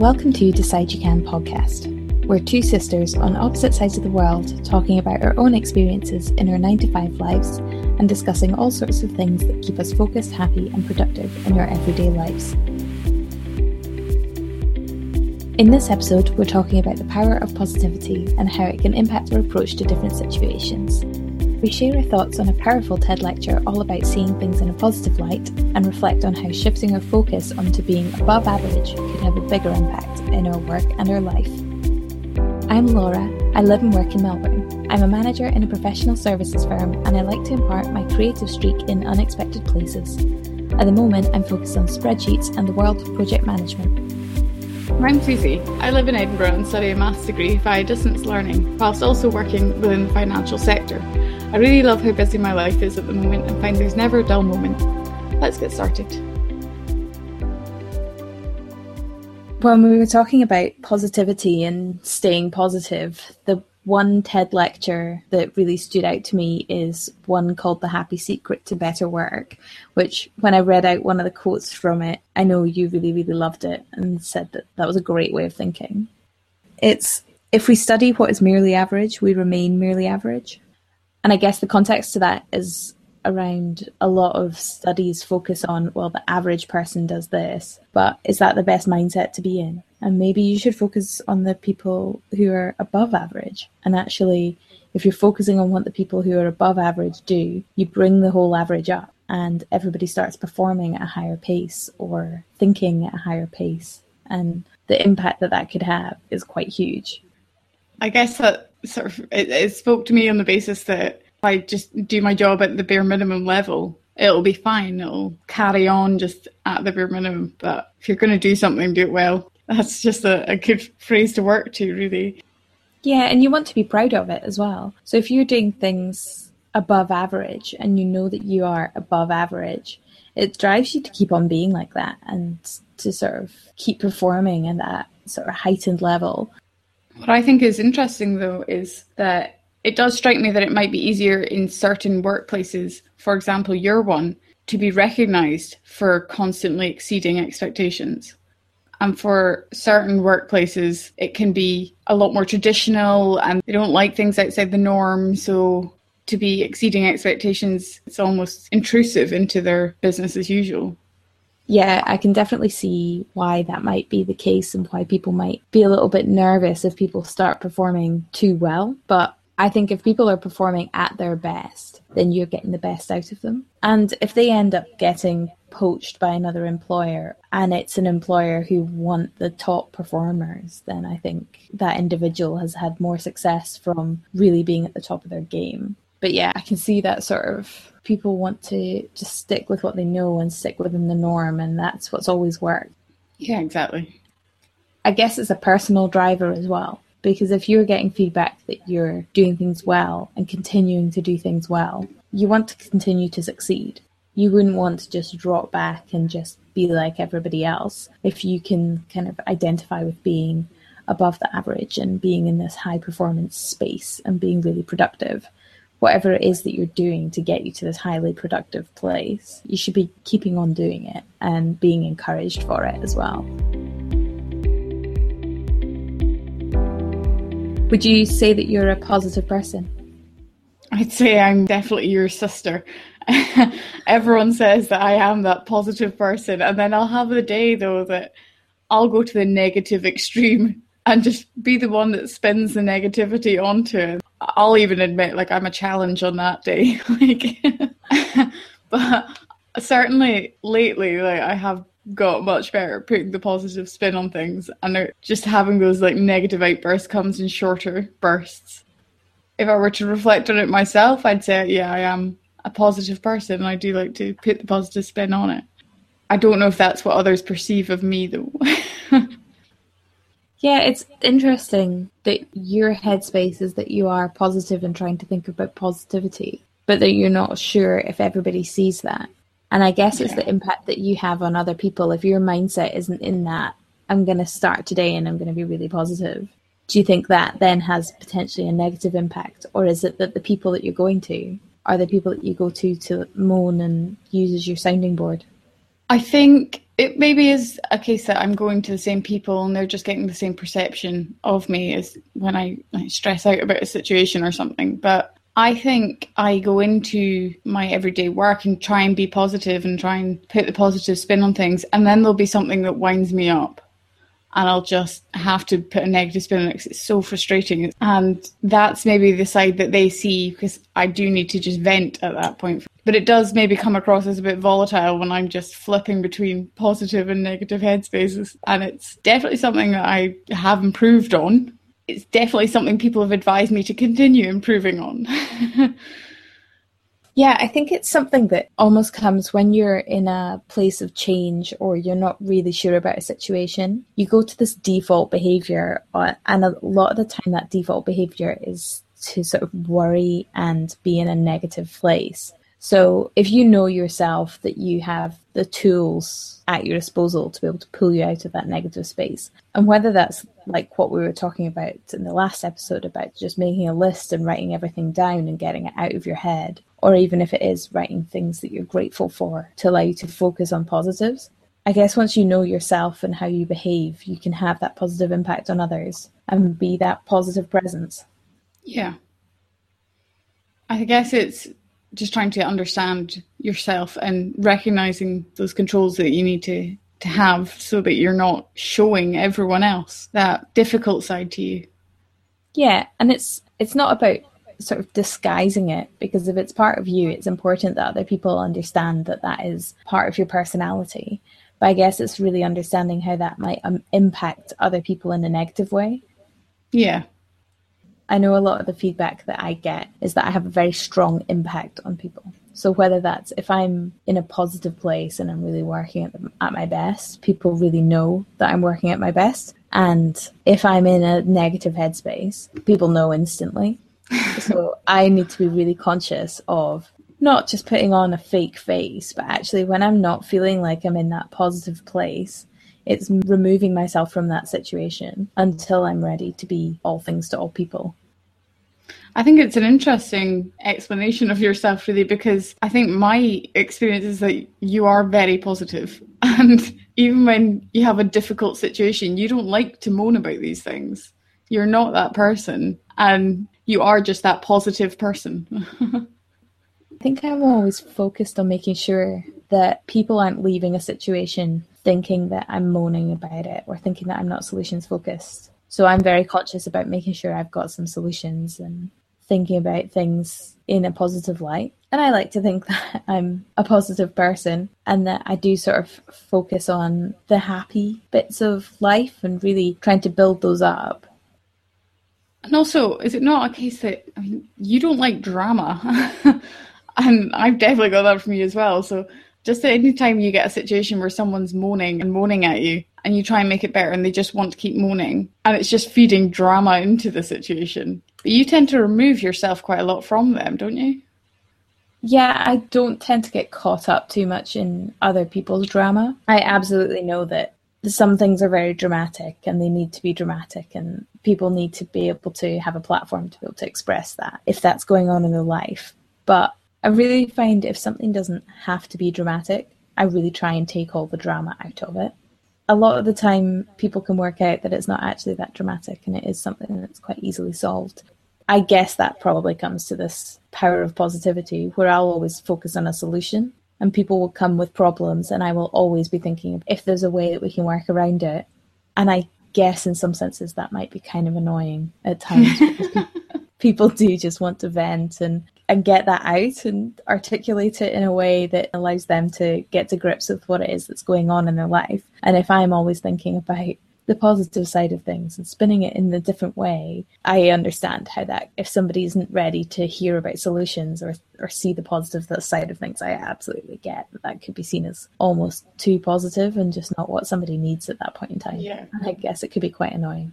Welcome to Decide You Can podcast. We're two sisters on opposite sides of the world talking about our own experiences in our 9 to 5 lives and discussing all sorts of things that keep us focused, happy, and productive in our everyday lives. In this episode, we're talking about the power of positivity and how it can impact our approach to different situations. We share our thoughts on a powerful TED lecture all about seeing things in a positive light and reflect on how shifting our focus onto being above average could have a bigger impact in our work and our life. I'm Laura. I live and work in Melbourne. I'm a manager in a professional services firm and I like to impart my creative streak in unexpected places. At the moment, I'm focused on spreadsheets and the world of project management. I'm Susie. I live in Edinburgh and study a maths degree via distance learning, whilst also working within the financial sector. I really love how busy my life is at the moment and find there's never a dull moment. Let's get started. When we were talking about positivity and staying positive, the one TED lecture that really stood out to me is one called The Happy Secret to Better Work, which, when I read out one of the quotes from it, I know you really, really loved it and said that that was a great way of thinking. It's if we study what is merely average, we remain merely average. And I guess the context to that is around a lot of studies focus on, well, the average person does this, but is that the best mindset to be in? And maybe you should focus on the people who are above average. And actually, if you're focusing on what the people who are above average do, you bring the whole average up and everybody starts performing at a higher pace or thinking at a higher pace. And the impact that that could have is quite huge. I guess that sort of it, it spoke to me on the basis that if I just do my job at the bare minimum level, it'll be fine. It'll carry on just at the bare minimum. But if you're going to do something, do it well. That's just a, a good phrase to work to, really. Yeah, and you want to be proud of it as well. So if you're doing things above average and you know that you are above average, it drives you to keep on being like that and to sort of keep performing at that sort of heightened level. What I think is interesting, though, is that it does strike me that it might be easier in certain workplaces, for example, your one, to be recognized for constantly exceeding expectations. And for certain workplaces, it can be a lot more traditional and they don't like things outside the norm. So to be exceeding expectations, it's almost intrusive into their business as usual yeah, I can definitely see why that might be the case and why people might be a little bit nervous if people start performing too well. But I think if people are performing at their best, then you're getting the best out of them. And if they end up getting poached by another employer and it's an employer who want the top performers, then I think that individual has had more success from really being at the top of their game. But yeah, I can see that sort of people want to just stick with what they know and stick within the norm, and that's what's always worked. Yeah, exactly. I guess it's a personal driver as well, because if you're getting feedback that you're doing things well and continuing to do things well, you want to continue to succeed. You wouldn't want to just drop back and just be like everybody else if you can kind of identify with being above the average and being in this high performance space and being really productive whatever it is that you're doing to get you to this highly productive place, you should be keeping on doing it and being encouraged for it as well. Would you say that you're a positive person? I'd say I'm definitely your sister. Everyone says that I am that positive person, and then I'll have a day though that I'll go to the negative extreme and just be the one that spins the negativity onto it. I'll even admit, like, I'm a challenge on that day. like, but certainly lately, like, I have got much better at putting the positive spin on things, and just having those like negative outbursts comes in shorter bursts. If I were to reflect on it myself, I'd say, yeah, I am a positive person, and I do like to put the positive spin on it. I don't know if that's what others perceive of me, though. Yeah, it's interesting that your headspace is that you are positive and trying to think about positivity, but that you're not sure if everybody sees that. And I guess it's the impact that you have on other people. If your mindset isn't in that, I'm going to start today and I'm going to be really positive. Do you think that then has potentially a negative impact? Or is it that the people that you're going to are the people that you go to to moan and use as your sounding board? I think it maybe is a case that I'm going to the same people and they're just getting the same perception of me as when I, I stress out about a situation or something. But I think I go into my everyday work and try and be positive and try and put the positive spin on things, and then there'll be something that winds me up. And I'll just have to put a negative spin on it because it's so frustrating. And that's maybe the side that they see because I do need to just vent at that point. But it does maybe come across as a bit volatile when I'm just flipping between positive and negative headspaces. And it's definitely something that I have improved on it's definitely something people have advised me to continue improving on. yeah, I think it's something that almost comes when you're in a place of change or you're not really sure about a situation. You go to this default behavior, uh, and a lot of the time, that default behavior is to sort of worry and be in a negative place. So if you know yourself that you have the tools at your disposal to be able to pull you out of that negative space, and whether that's like what we were talking about in the last episode about just making a list and writing everything down and getting it out of your head, or even if it is writing things that you're grateful for to allow you to focus on positives. I guess once you know yourself and how you behave, you can have that positive impact on others and be that positive presence. Yeah. I guess it's just trying to understand yourself and recognizing those controls that you need to to have so that you're not showing everyone else that difficult side to you. Yeah, and it's it's not about sort of disguising it because if it's part of you, it's important that other people understand that that is part of your personality. But I guess it's really understanding how that might um, impact other people in a negative way. Yeah, I know a lot of the feedback that I get is that I have a very strong impact on people. So whether that's if I'm in a positive place and I'm really working at, the, at my best, people really know that I'm working at my best. And if I'm in a negative headspace, people know instantly. so I need to be really conscious of not just putting on a fake face, but actually when I'm not feeling like I'm in that positive place, it's removing myself from that situation until I'm ready to be all things to all people. I think it's an interesting explanation of yourself, really, because I think my experience is that you are very positive. And even when you have a difficult situation, you don't like to moan about these things. You're not that person. And you are just that positive person. I think I'm always focused on making sure that people aren't leaving a situation thinking that I'm moaning about it or thinking that I'm not solutions focused. So I'm very conscious about making sure I've got some solutions and thinking about things in a positive light. And I like to think that I'm a positive person and that I do sort of focus on the happy bits of life and really trying to build those up. And also, is it not a case that I mean, you don't like drama? and I've definitely got that from you as well. So just any time you get a situation where someone's moaning and moaning at you, and you try and make it better, and they just want to keep moaning, and it's just feeding drama into the situation, but you tend to remove yourself quite a lot from them, don't you? Yeah, I don't tend to get caught up too much in other people's drama. I absolutely know that some things are very dramatic and they need to be dramatic, and people need to be able to have a platform to be able to express that if that's going on in their life. But I really find if something doesn't have to be dramatic, I really try and take all the drama out of it a lot of the time people can work out that it's not actually that dramatic and it is something that's quite easily solved. I guess that probably comes to this power of positivity where I'll always focus on a solution and people will come with problems and I will always be thinking if there's a way that we can work around it. And I guess in some senses that might be kind of annoying at times people do just want to vent and and get that out and articulate it in a way that allows them to get to grips with what it is that's going on in their life. And if I'm always thinking about the positive side of things and spinning it in a different way, I understand how that if somebody isn't ready to hear about solutions or or see the positive side of things, I absolutely get that that could be seen as almost too positive and just not what somebody needs at that point in time. Yeah. I guess it could be quite annoying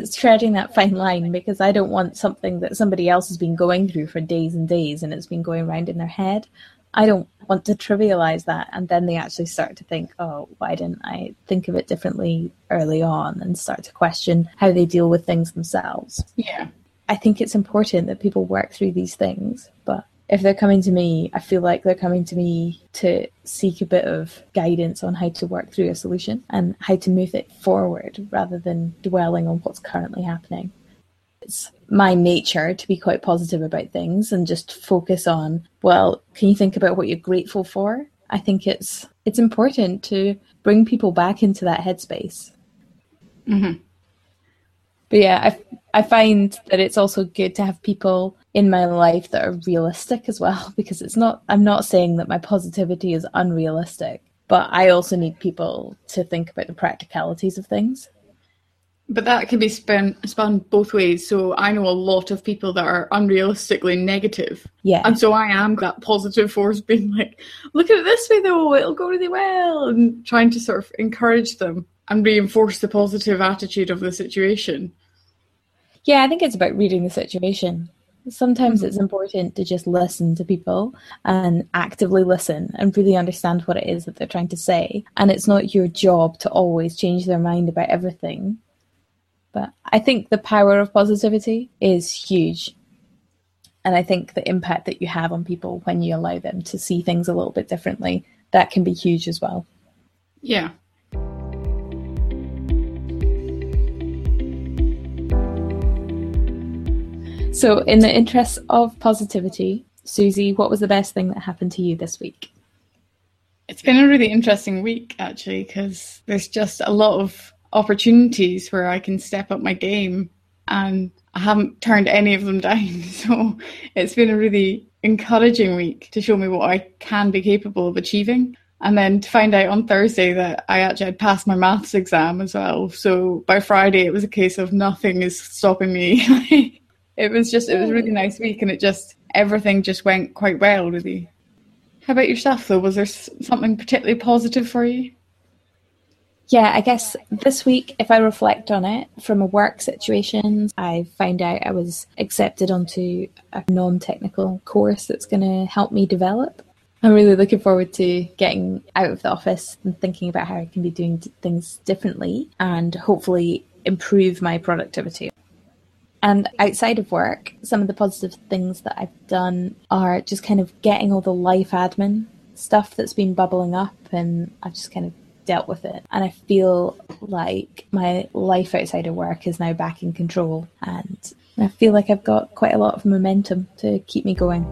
it's treading that fine line because I don't want something that somebody else has been going through for days and days and it's been going around in their head. I don't want to trivialize that and then they actually start to think, oh, why didn't I think of it differently early on and start to question how they deal with things themselves. Yeah. I think it's important that people work through these things, but if they're coming to me, I feel like they're coming to me to seek a bit of guidance on how to work through a solution and how to move it forward rather than dwelling on what's currently happening. It's my nature to be quite positive about things and just focus on, well, can you think about what you're grateful for? I think it's it's important to bring people back into that headspace. Mm-hmm. But yeah, I, I find that it's also good to have people in my life that are realistic as well, because it's not, I'm not saying that my positivity is unrealistic, but I also need people to think about the practicalities of things. But that can be spun, spun both ways. So I know a lot of people that are unrealistically negative. Yeah. And so I am that positive force being like, look at it this way though, it'll go really well. And trying to sort of encourage them and reinforce the positive attitude of the situation. Yeah, I think it's about reading the situation. Sometimes mm-hmm. it's important to just listen to people and actively listen and really understand what it is that they're trying to say. And it's not your job to always change their mind about everything. But I think the power of positivity is huge. And I think the impact that you have on people when you allow them to see things a little bit differently, that can be huge as well. Yeah. So, in the interest of positivity, Susie, what was the best thing that happened to you this week? It's been a really interesting week, actually, because there's just a lot of opportunities where I can step up my game, and I haven't turned any of them down. So, it's been a really encouraging week to show me what I can be capable of achieving. And then to find out on Thursday that I actually had passed my maths exam as well. So by Friday, it was a case of nothing is stopping me. it was just it was a really nice week, and it just everything just went quite well, really. How about yourself, though? Was there something particularly positive for you? Yeah, I guess this week, if I reflect on it from a work situation, I found out I was accepted onto a non technical course that's going to help me develop. I'm really looking forward to getting out of the office and thinking about how I can be doing things differently and hopefully improve my productivity. And outside of work, some of the positive things that I've done are just kind of getting all the life admin stuff that's been bubbling up, and I've just kind of dealt with it. And I feel like my life outside of work is now back in control, and I feel like I've got quite a lot of momentum to keep me going.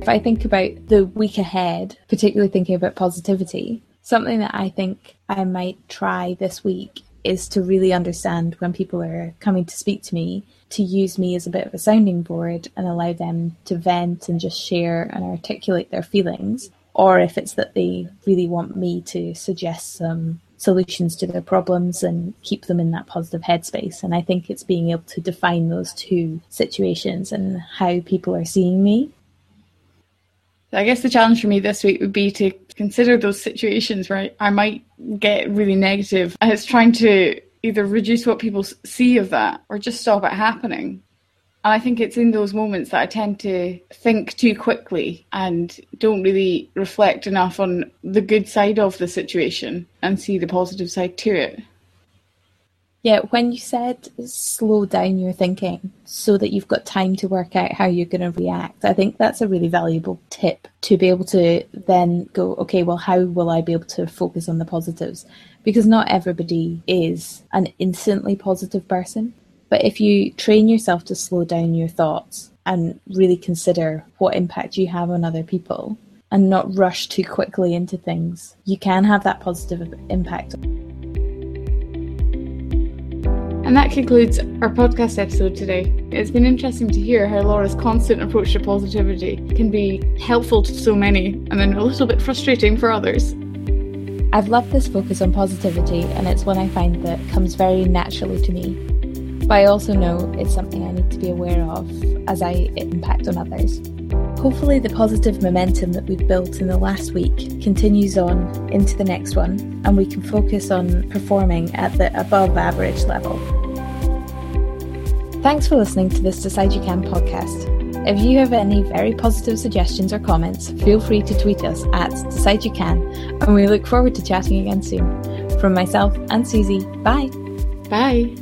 If I think about the week ahead, particularly thinking about positivity, something that I think I might try this week is to really understand when people are coming to speak to me to use me as a bit of a sounding board and allow them to vent and just share and articulate their feelings or if it's that they really want me to suggest some solutions to their problems and keep them in that positive headspace. And i think it's being able to define those two situations and how people are seeing me. I guess the challenge for me this week would be to consider those situations where I, might get really negative. And it's trying to either reduce what people see of that or just stop it happening. And I think it's in those moments that I tend to think too quickly and don't really reflect enough on the good side of the situation and see the positive side to it. Yeah, when you said slow down your thinking so that you've got time to work out how you're going to react, I think that's a really valuable tip to be able to then go, okay, well, how will I be able to focus on the positives? Because not everybody is an instantly positive person. But if you train yourself to slow down your thoughts and really consider what impact you have on other people and not rush too quickly into things, you can have that positive impact. And that concludes our podcast episode today. It's been interesting to hear how Laura's constant approach to positivity can be helpful to so many and then a little bit frustrating for others. I've loved this focus on positivity, and it's one I find that comes very naturally to me. But I also know it's something I need to be aware of as I impact on others. Hopefully, the positive momentum that we've built in the last week continues on into the next one, and we can focus on performing at the above average level. Thanks for listening to this Decide You Can podcast. If you have any very positive suggestions or comments, feel free to tweet us at Decide You Can, and we look forward to chatting again soon. From myself and Susie, bye. Bye.